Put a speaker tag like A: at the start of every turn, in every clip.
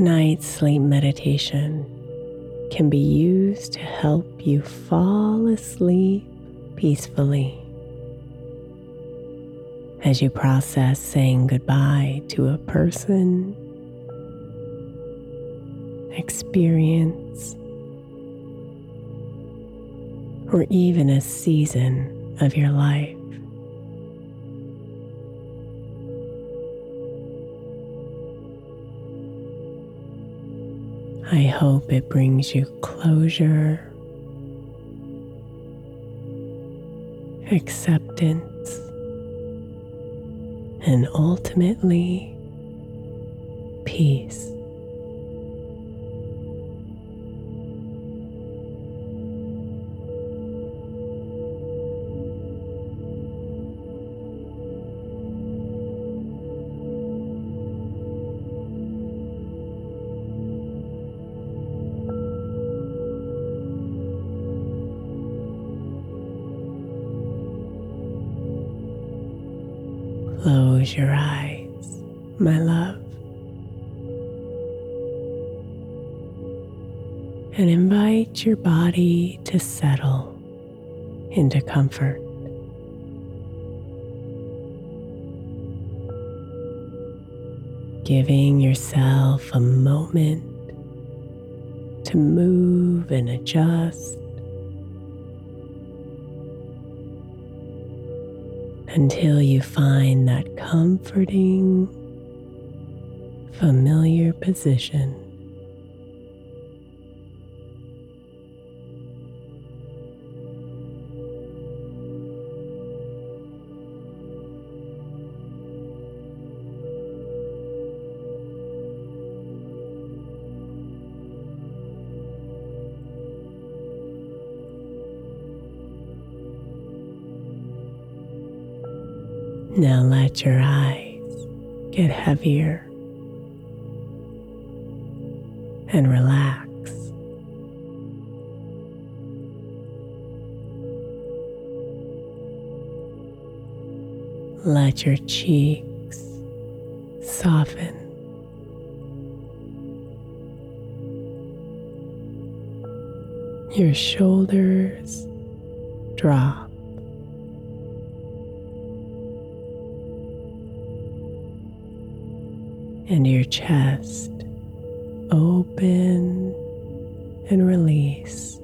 A: Tonight's sleep meditation can be used to help you fall asleep peacefully as you process saying goodbye to a person, experience, or even a season of your life. I hope it brings you closure, acceptance, and ultimately peace. Close your eyes, my love, and invite your body to settle into comfort. Giving yourself a moment to move and adjust until you find that comforting, familiar position. Now let your eyes get heavier and relax. Let your cheeks soften. Your shoulders drop. And your chest open and release.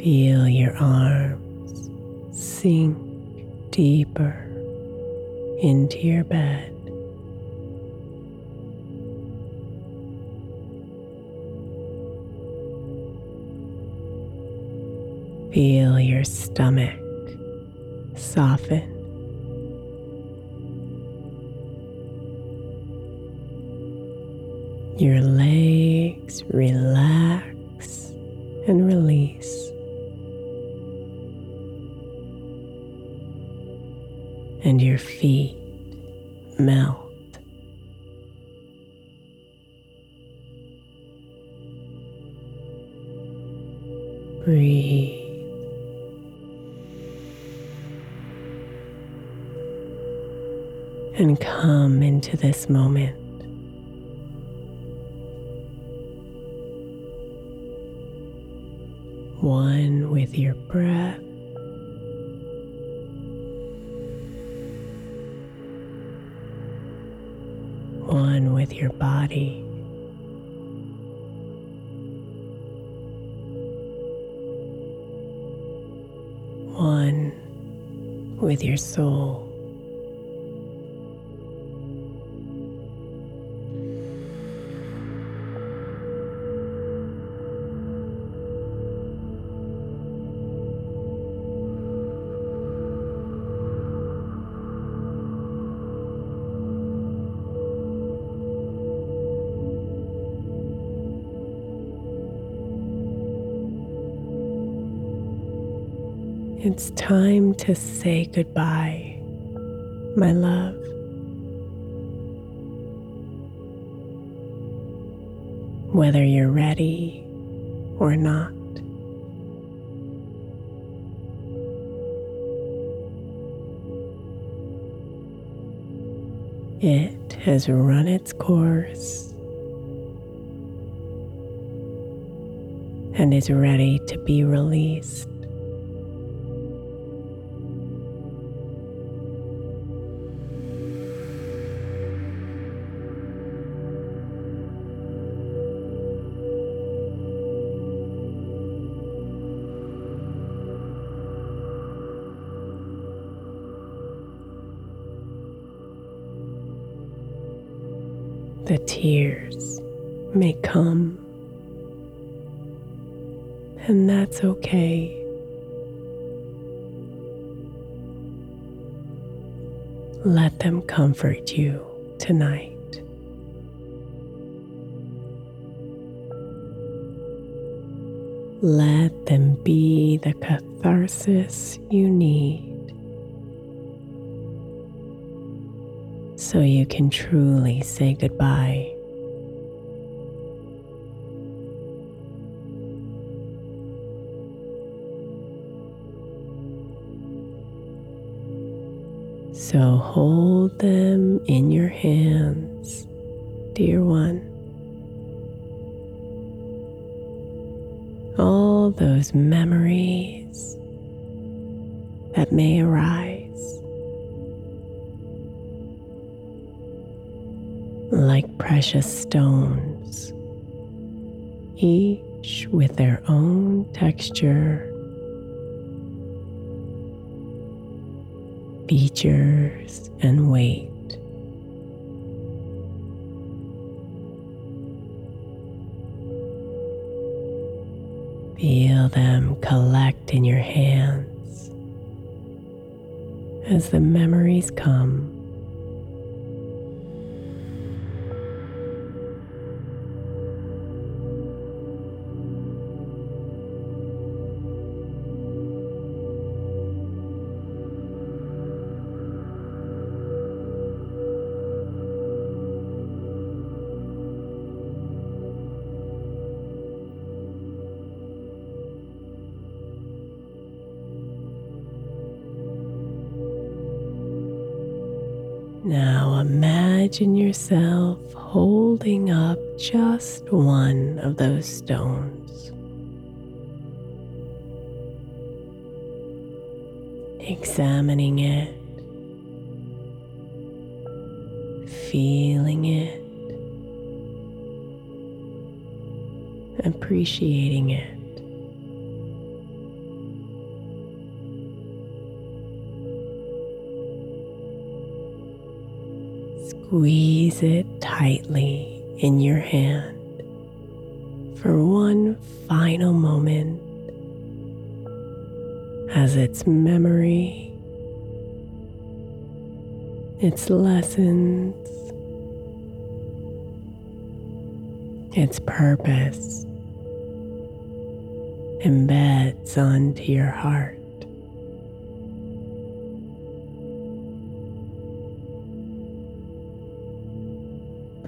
A: Feel your arms sink deeper into your bed. Feel your stomach soften. Your legs relax and release. One with your body. one with your soul. It's time to say goodbye, my love. Whether you're ready or not. It has run its course and is ready to be released. Tears may come, and that's okay. Let them comfort you tonight. Let them be the catharsis you need so you can truly say goodbye. So hold them in your hands, dear one. All those memories that may arise. Precious stones, each with their own texture, features, and weight. Feel them collect in your hands as the memories come. Imagine yourself holding up just one of those stones. Examining it, feeling it, appreciating it. Squeeze it tightly in your hand for one final moment as its memory, its lessons, its purpose embeds onto your heart.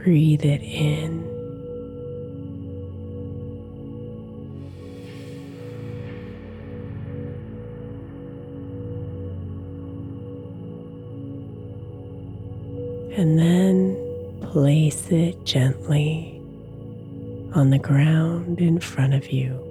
A: Breathe it in. And then place it gently on the ground in front of you.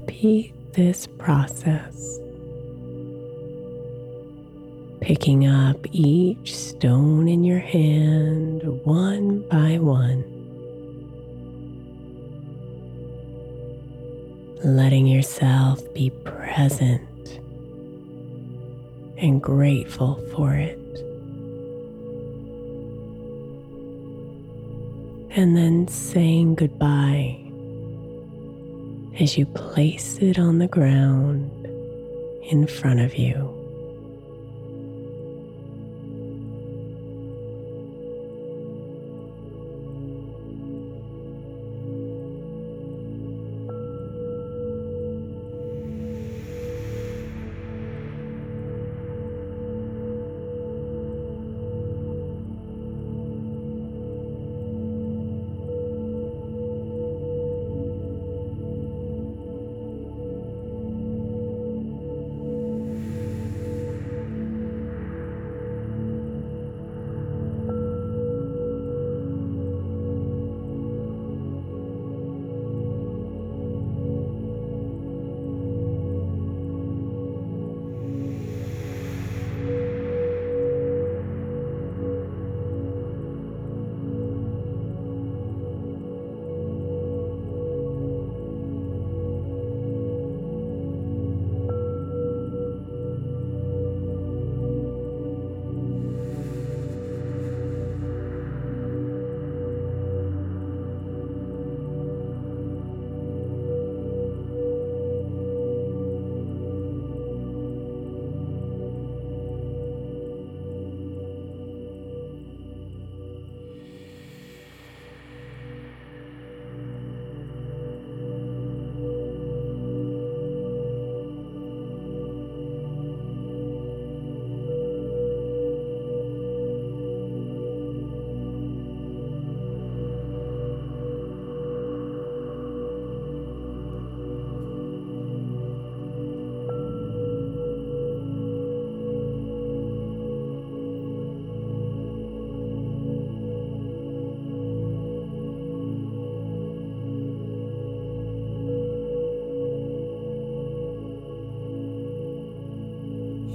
A: Repeat this process, picking up each stone in your hand one by one, letting yourself be present and grateful for it. and then saying goodbye as you place it on the ground in front of you.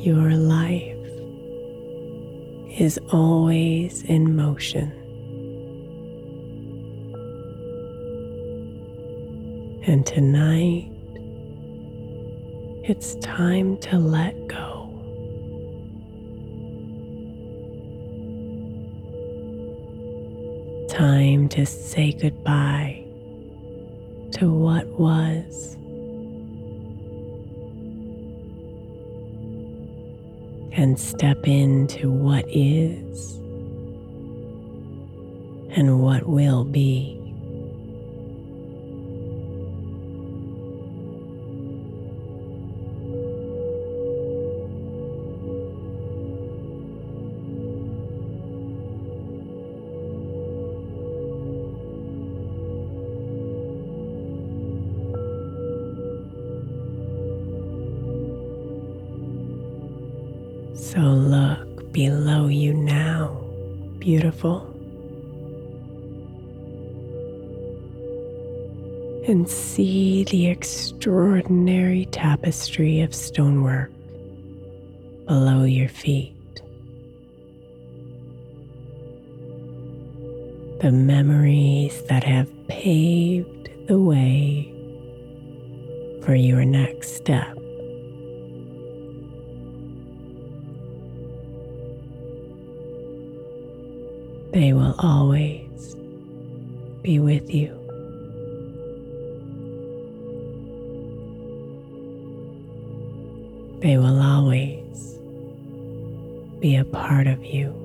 A: Your life is always in motion. And tonight, it's time to let go. Time to say goodbye to what was. And step into what is and what will be. So look below you now, beautiful. And see the extraordinary tapestry of stonework below your feet. The memories that have paved the way for your next step. They will always be with you. They will always be a part of you.